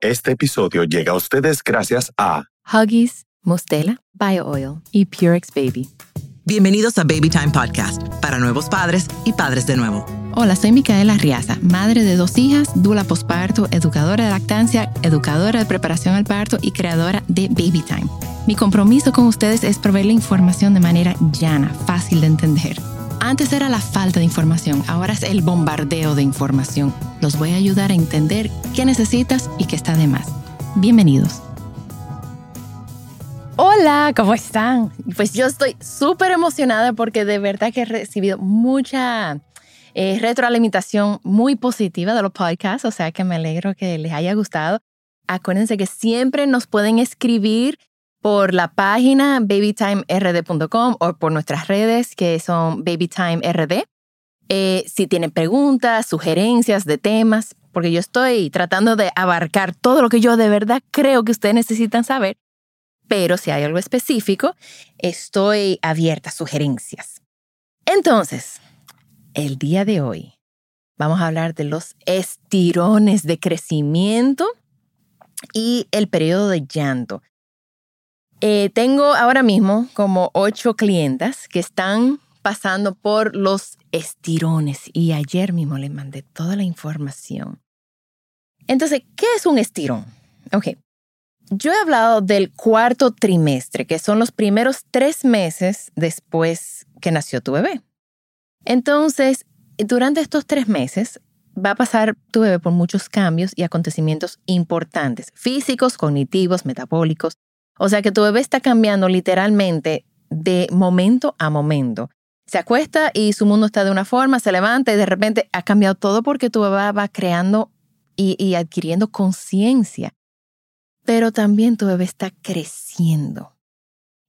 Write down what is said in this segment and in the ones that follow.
Este episodio llega a ustedes gracias a Huggies, Mostela, Bio Oil y Purex Baby. Bienvenidos a Baby Time Podcast para nuevos padres y padres de nuevo. Hola, soy Micaela Riaza, madre de dos hijas, dula posparto, educadora de lactancia, educadora de preparación al parto y creadora de Baby Time. Mi compromiso con ustedes es proveer la información de manera llana, fácil de entender. Antes era la falta de información, ahora es el bombardeo de información. Los voy a ayudar a entender qué necesitas y qué está de más. Bienvenidos. Hola, ¿cómo están? Pues yo estoy súper emocionada porque de verdad que he recibido mucha eh, retroalimentación muy positiva de los podcasts, o sea que me alegro que les haya gustado. Acuérdense que siempre nos pueden escribir por la página babytimerd.com o por nuestras redes que son babytimerd. Eh, si tienen preguntas, sugerencias de temas, porque yo estoy tratando de abarcar todo lo que yo de verdad creo que ustedes necesitan saber, pero si hay algo específico, estoy abierta a sugerencias. Entonces, el día de hoy vamos a hablar de los estirones de crecimiento y el periodo de llanto. Eh, tengo ahora mismo como ocho clientas que están pasando por los estirones y ayer mismo les mandé toda la información. Entonces, ¿qué es un estirón? Ok, yo he hablado del cuarto trimestre, que son los primeros tres meses después que nació tu bebé. Entonces, durante estos tres meses va a pasar tu bebé por muchos cambios y acontecimientos importantes, físicos, cognitivos, metabólicos. O sea que tu bebé está cambiando literalmente de momento a momento. Se acuesta y su mundo está de una forma, se levanta y de repente ha cambiado todo porque tu bebé va creando y, y adquiriendo conciencia. Pero también tu bebé está creciendo.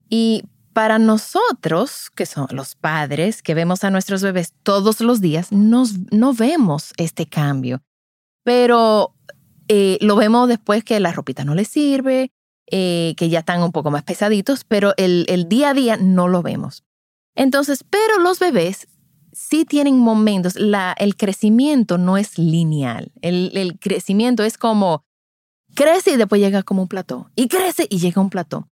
Y para nosotros, que son los padres, que vemos a nuestros bebés todos los días, nos, no vemos este cambio. Pero eh, lo vemos después que la ropita no les sirve, eh, que ya están un poco más pesaditos, pero el, día a día no lo vemos. Entonces, pero los bebés sí tienen momentos, el crecimiento no es lineal. El, crecimiento es como crece y después llega como un plató. Y crece y llega un plató.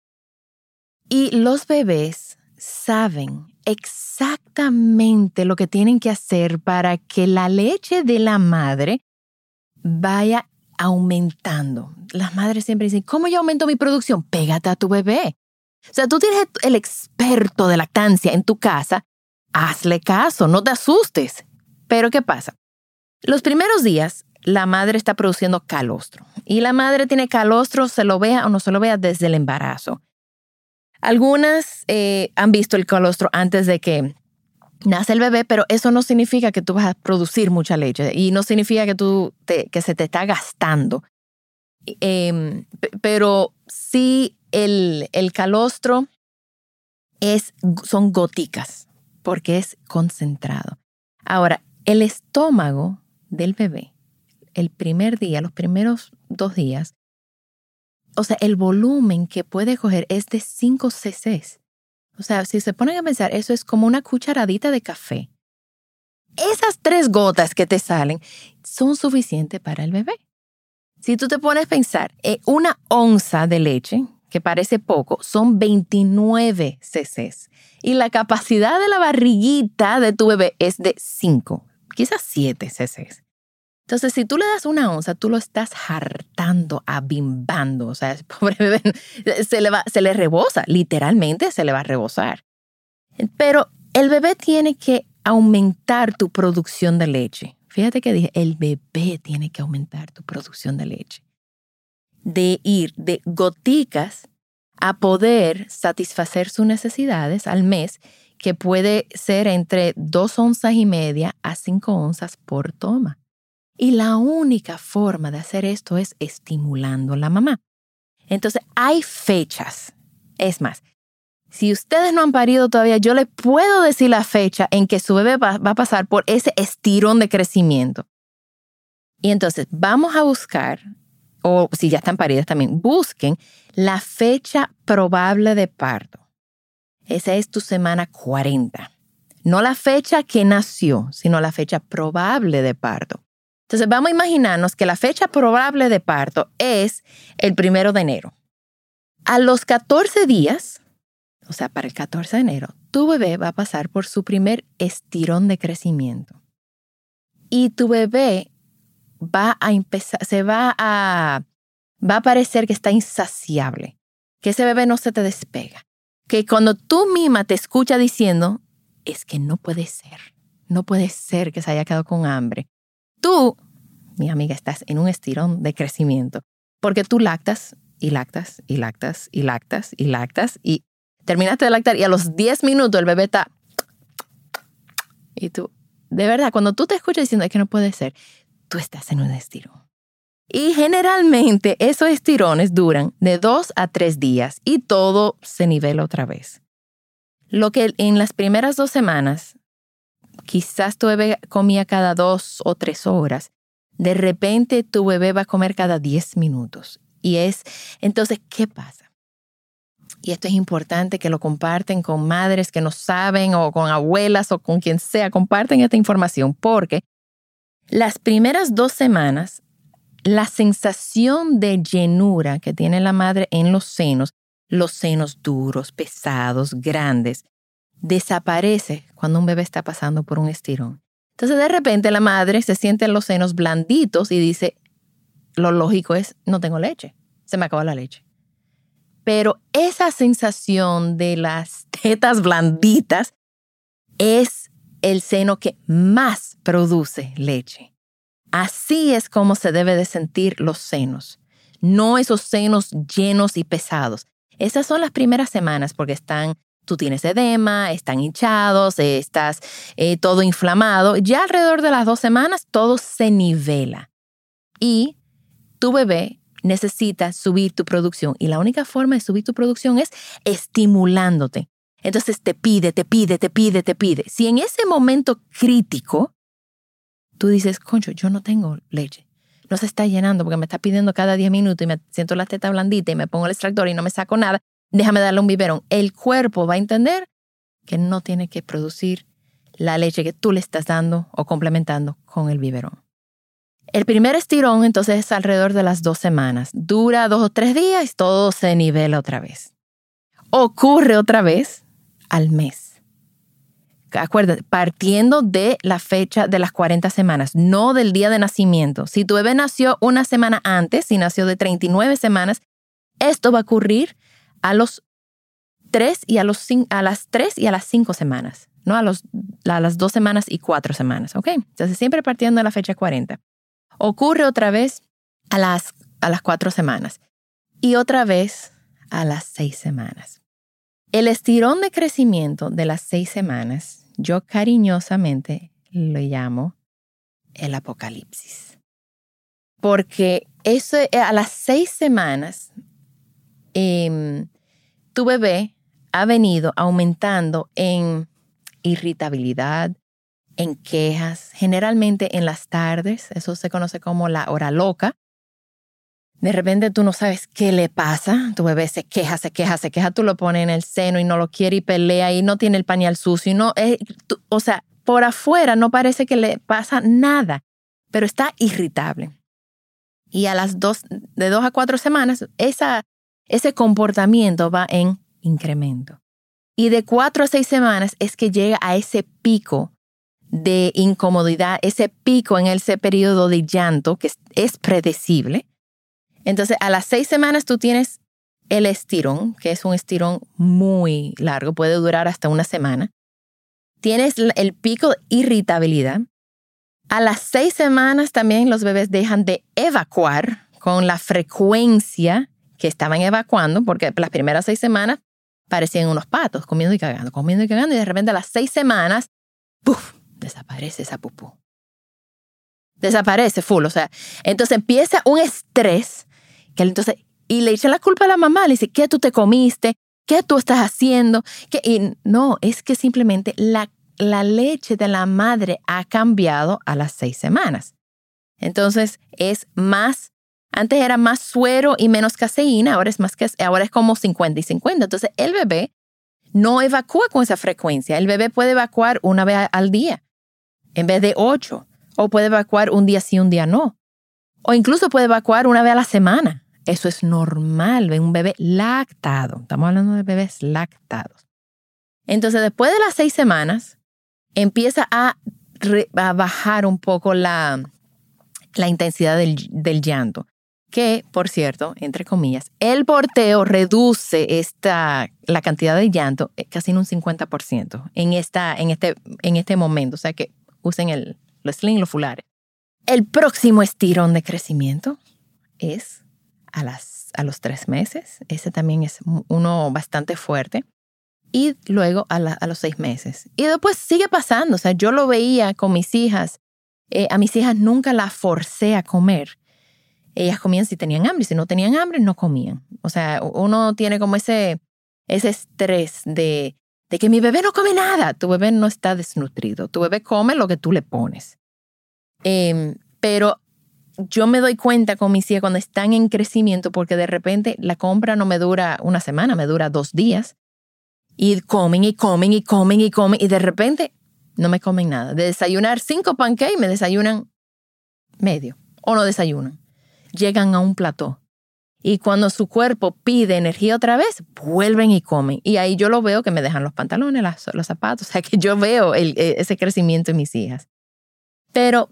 Y los bebés saben exactamente lo que tienen que hacer para que la leche de la madre vaya aumentando. Las madres siempre dicen, ¿cómo yo aumento mi producción? Pégate a tu bebé. O sea, tú tienes el experto de lactancia en tu casa, hazle caso, no te asustes. Pero ¿qué pasa? Los primeros días la madre está produciendo calostro y la madre tiene calostro, se lo vea o no se lo vea desde el embarazo. Algunas eh, han visto el colostro antes de que nace el bebé, pero eso no significa que tú vas a producir mucha leche y no significa que, tú que se te está gastando. Em, pero sí el, el calostro es, son góticas porque es concentrado. Ahora, el estómago del bebé, el primer día, los primeros dos días, o sea, el volumen que puede coger es de 5 cc. O sea, si se ponen a pensar, eso es como una cucharadita de café. Esas tres gotas que te salen son suficientes para el bebé. Si tú te pones a pensar, eh, una onza de leche, que parece poco, son 29 cc. Y la capacidad de la barriguita de tu bebé es de 5, quizás 7 cc. Entonces, si tú le das una onza, tú lo estás hartando, abimbando. O sea, pobre bebé se le, va, se le rebosa, literalmente se le va a rebosar. Pero el bebé tiene que aumentar tu producción de leche. Fíjate que dije, el bebé tiene que aumentar tu producción de leche. De ir de goticas a poder satisfacer sus necesidades al mes, que puede ser entre dos onzas y media a cinco onzas por toma. Y la única forma de hacer esto es estimulando a la mamá. Entonces, hay fechas. Es más, si ustedes no han parido todavía, yo les puedo decir la fecha en que su bebé va, va a pasar por ese estirón de crecimiento. Y entonces, vamos a buscar, o si ya están paridas también, busquen la fecha probable de parto. Esa es tu semana 40. No la fecha que nació, sino la fecha probable de parto. Entonces vamos a imaginarnos que la fecha probable de parto es el primero de enero. A los 14 días, o sea, para el 14 de enero, tu bebé va a pasar por su primer estirón de crecimiento. Y tu bebé va a empezar, se va a, va a parecer que está insaciable, que ese bebé no se te despega. Que cuando tú misma te escuchas diciendo, es que no puede ser. No puede ser que se haya quedado con hambre. Tú, mi amiga, estás en un estirón de crecimiento porque tú lactas y lactas y lactas y lactas y lactas y terminaste de lactar y a los 10 minutos el bebé está... Y tú, de verdad, cuando tú te escuchas diciendo que no puede ser, tú estás en un estirón. Y generalmente esos estirones duran de dos a tres días y todo se nivela otra vez. Lo que en las primeras dos semanas, quizás tu bebé comía cada dos o tres horas, de repente tu bebé va a comer cada diez minutos. Y es, entonces, ¿qué pasa? Y esto es importante que lo comparten con madres que no saben o con abuelas o con quien sea, comparten esta información porque las primeras dos semanas, la sensación de llenura que tiene la madre en los senos los senos duros, pesados, grandes, desaparece cuando un bebé está pasando por un estirón. Entonces de repente la madre se siente en los senos blanditos y dice, lo lógico es, no tengo leche, se me acabó la leche. Pero esa sensación de las tetas blanditas es el seno que más produce leche. Así es como se debe de sentir los senos, no esos senos llenos y pesados, esas son las primeras semanas porque están, tú tienes edema, están hinchados, estás eh, todo inflamado. Ya alrededor de las dos semanas todo se nivela y tu bebé necesita subir tu producción y la única forma de subir tu producción es estimulándote. Entonces te pide, te pide, te pide, te pide. Si en ese momento crítico tú dices, concho, yo no tengo leche, no se está llenando porque me está pidiendo cada 10 minutos y me siento la teta blandita y me pongo el extractor y no me saco nada, déjame darle un biberón. El cuerpo va a entender que no tiene que producir la leche que tú le estás dando o complementando con el biberón. El primer estirón entonces es alrededor de las dos semanas. Dura dos o tres días y todo se nivela otra vez. Ocurre otra vez al mes acuérdate, partiendo de la fecha de las 40 semanas, no del día de nacimiento. Si tu bebé nació una semana antes, si nació de 39 semanas, esto va a ocurrir a los 3 y a, los, a las 3 y a las 5 semanas, no a, los, a las 2 semanas y 4 semanas, ¿ok? Entonces siempre partiendo de la fecha 40. Ocurre otra vez a las, a las 4 semanas y otra vez a las 6 semanas. El estirón de crecimiento de las 6 semanas yo cariñosamente lo llamo el apocalipsis. Porque eso, eh, a las seis semanas, em, tu bebé ha venido aumentando en irritabilidad, en quejas, generalmente en las tardes, eso se conoce como la hora loca, de repente tú no sabes qué le pasa, tu bebé se queja, se queja, se queja, tú lo pones en el seno y no lo quiere y pelea y no tiene el pañal sucio y no, eh, o sea, por afuera no parece que le pasa nada, pero está irritable. Y a las dos, de dos a cuatro semanas, esa, ese comportamiento va en incremento. Y de cuatro a seis semanas es que llega a ese pico de incomodidad, ese pico en ese periodo de llanto que es predecible entonces, a las seis semanas tú tienes el estirón, que es un estirón muy largo, puede durar hasta una semana. Tienes el pico de irritabilidad. A las seis semanas también los bebés dejan de evacuar con la frecuencia que estaban evacuando, porque las primeras seis semanas parecían unos patos, comiendo y cagando, comiendo y cagando, y de repente a las seis semanas, ¡puf!, desaparece esa pupú. Desaparece full, o sea, entonces empieza un estrés que entonces y le echan la culpa a la mamá, le dice, ¿qué tú te comiste? ¿Qué tú estás haciendo? ¿Qué? Y no, es que simplemente la, la leche de la madre ha cambiado a las seis semanas. Entonces es más, antes era más suero y menos caseína, ahora es, más ahora es como 50 y 50. Entonces el bebé no evacúa con esa frecuencia. El bebé puede evacuar una vez al día en vez de ocho, o puede evacuar un día sí, un día no, o incluso puede evacuar una vez a la semana. Eso es normal un bebé lactado. Estamos hablando de bebés lactados. Entonces, después de las seis semanas, empieza a, bajar un poco la, intensidad del, llanto. Que, por cierto, entre comillas, el porteo reduce esta, la cantidad de llanto eh, casi en un 50% en, esta, en, este, en este momento. O sea que usen el, los sling, los fulares. El próximo estirón de crecimiento es a, las, a los tres meses. Ese también es uno bastante fuerte. Y luego a, los seis meses. Y después sigue pasando. O sea, yo lo veía con mis hijas. Eh, a mis hijas nunca las forcé a comer. Ellas comían si tenían hambre. Si no tenían hambre, no comían. O sea, uno tiene como ese, ese estrés de, de que mi bebé no come nada. Tu bebé no está desnutrido. Tu bebé come lo que tú le pones. Em, pero yo me doy cuenta con mis hijas cuando están en crecimiento porque de repente la compra no me dura una semana, me dura dos días. Y comen y comen y comen y comen y de repente no me comen nada. De desayunar cinco pancakes me desayunan medio o no desayunan. Llegan a un plató. Y cuando su cuerpo pide energía otra vez, vuelven y comen. Y ahí yo lo veo que me dejan los pantalones, los zapatos. O sea que yo veo e, ese crecimiento en mis hijas. Pero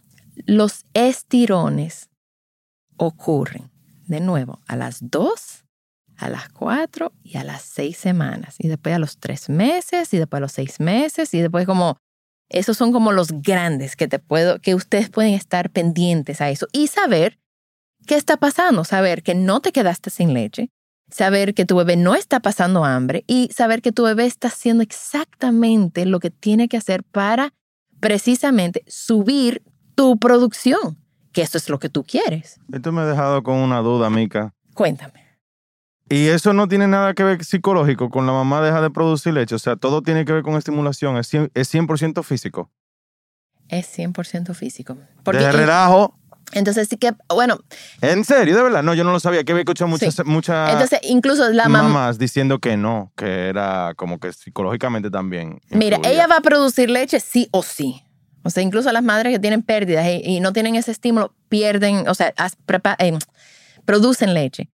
los estirones ocurren de nuevo a las dos, a las cuatro y a las seis semanas. Y después a los tres meses y después a los seis meses y después como... Esos son como los grandes que te puedo, que ustedes pueden estar pendientes a eso y saber qué está pasando, saber que no te quedaste sin leche, saber que tu bebé no está pasando hambre y saber que tu bebé está haciendo exactamente lo que tiene que hacer para precisamente subir tu producción, que esto es lo que tú quieres. Esto me ha dejado con una duda, Mica. Cuéntame. Y eso no tiene nada que ver psicológico con la mamá deja de producir leche. O sea, todo tiene que ver con estimulación. Es 100%, físico. Es 100% físico. Porque de relajo. Entonces sí que, bueno. ¿En serio? ¿De verdad? No, yo no lo sabía. Que había escuchado muchas, muchas Entonces, incluso la mamás diciendo que no, que era como que psicológicamente también. Mira, ella va a producir leche sí o sí. O sea, incluso las madres que tienen pérdidas y, no tienen ese estímulo pierden, o sea, eh, producen leche.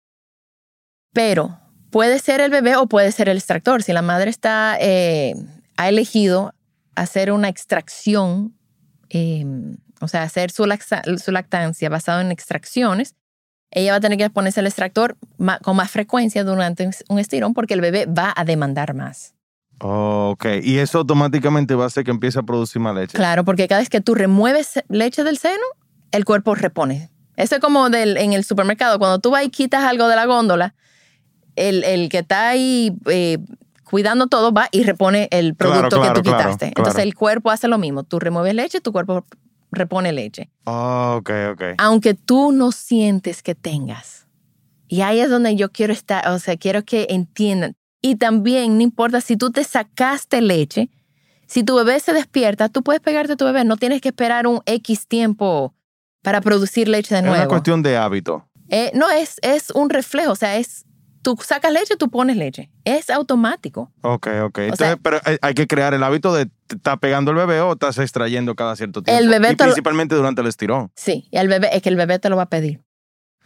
Pero puede ser el bebé o puede ser el extractor. Si la madre está, eh, ha elegido hacer una extracción, em, o sea, hacer su, su lactancia basado en extracciones, ella va a tener que ponerse el extractor con más frecuencia durante un estirón porque el bebé va a demandar más. ok, y eso automáticamente va a hacer que empiece a producir más leche. Claro, porque cada vez que tú remueves leche del seno, el cuerpo repone. Eso es como del, en el supermercado, cuando tú vas y quitas algo de la góndola, el, el que está ahí eh, cuidando todo va y repone el producto que tú quitaste. Entonces el cuerpo hace lo mismo. Tú remueves leche, tu cuerpo repone leche. Oh, ok, ok. Aunque tú no sientes que tengas. Y ahí es donde yo quiero estar, o sea, quiero que entiendan. Y también, no importa si tú te sacaste leche, si tu bebé se despierta, tú puedes pegarte a tu bebé. No tienes que esperar un X tiempo para producir leche de nuevo. Es una cuestión de hábito. Eh, no, es, es un reflejo, o sea, es tú sacas leche, tú pones leche. Es automático. Ok, ok. Entonces, pero hay, que crear el hábito de estar pegando el bebé o estás extrayendo cada cierto tiempo. El bebé principalmente durante el estirón. Sí, y el bebé, es que el bebé te lo va a pedir.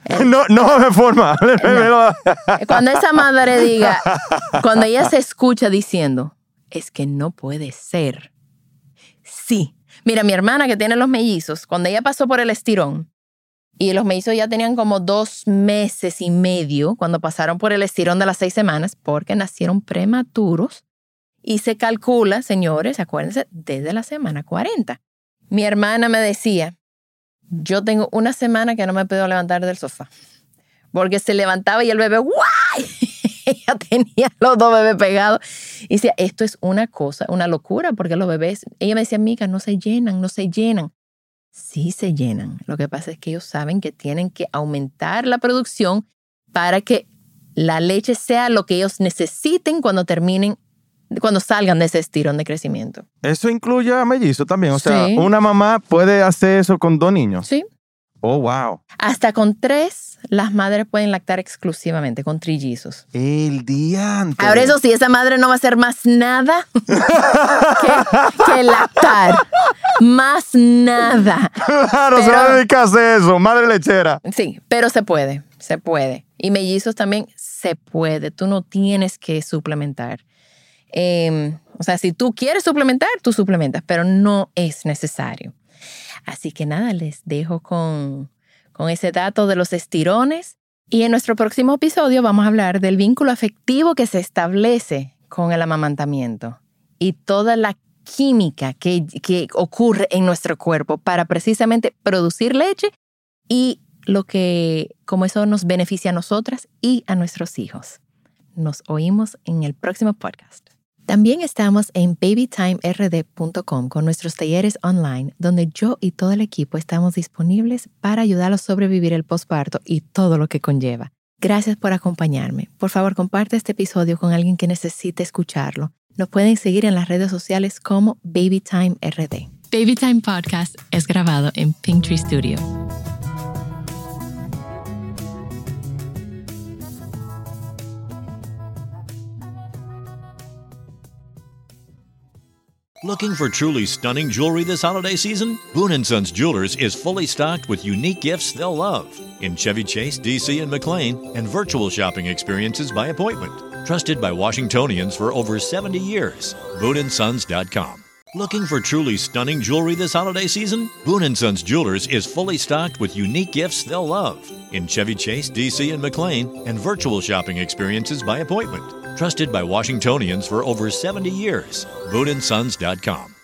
no, no de forma. Cuando esa madre diga, cuando ella se escucha diciendo, es que no puede ser. Sí. Mira, mi hermana que tiene los mellizos, cuando ella pasó por el estirón, y los mellizos ya tenían como dos meses y medio cuando pasaron por el estirón de las seis semanas porque nacieron prematuros. Y se calcula, señores, acuérdense, desde la semana 40. Mi hermana me decía, yo tengo una semana que no me puedo levantar del sofá. Porque se levantaba y el bebé, ¡guay! Ella tenía los dos bebés pegados. Y decía, esto es una cosa, una locura, porque los bebés, ella me decía, amiga, no se llenan, no se llenan. Sí se llenan. Lo que pasa es que ellos saben que tienen que aumentar la producción para que la leche sea lo que ellos necesiten cuando terminen, cuando salgan de ese estirón de crecimiento. Eso incluye a mellizo también. O sea, Sí. una mamá puede hacer eso con dos niños. Sí. Oh, wow. Hasta con tres, las madres pueden lactar exclusivamente con trillizos. El diante. Ahora eso sí, esa madre no va a hacer más nada que, que lactar. Más nada. Claro, se va a Pero- dedicar a hacer eso, madre lechera. Sí, pero se puede, se puede. Y mellizos también se puede. Tú no tienes que suplementar. Eh, o sea, si tú quieres suplementar, tú suplementas, pero no es necesario. Así que nada, les dejo con, con ese dato de los estirones. Y en nuestro próximo episodio vamos a hablar del vínculo afectivo que se establece con el amamantamiento y toda la química que, que ocurre en nuestro cuerpo para precisamente producir leche y lo que, como eso nos beneficia a nosotras y a nuestros hijos. Nos oímos en el próximo podcast. También estamos en babytimerd.com con nuestros talleres online, donde yo y todo el equipo estamos disponibles para ayudarlos a sobrevivir el posparto y todo lo que conlleva. Gracias por acompañarme. Por favor, comparte este episodio con alguien que necesite escucharlo. Nos pueden seguir en las redes sociales como BabyTimeRD. Babytime Podcast es grabado en Pinktree Studio. Looking for truly stunning jewelry this holiday season? Boon & Sons Jewelers is fully stocked with unique gifts they'll love in Chevy Chase, DC, and McLean, and virtual shopping experiences by appointment. Trusted by Washingtonians for over 70 years. BooneAndSons.com. Looking for truly stunning jewelry this holiday season? Boon & Sons Jewelers is fully stocked with unique gifts they'll love in Chevy Chase, DC, and McLean, and virtual shopping experiences by appointment. Trusted by Washingtonians for over 70 years. BooneAndSons.com.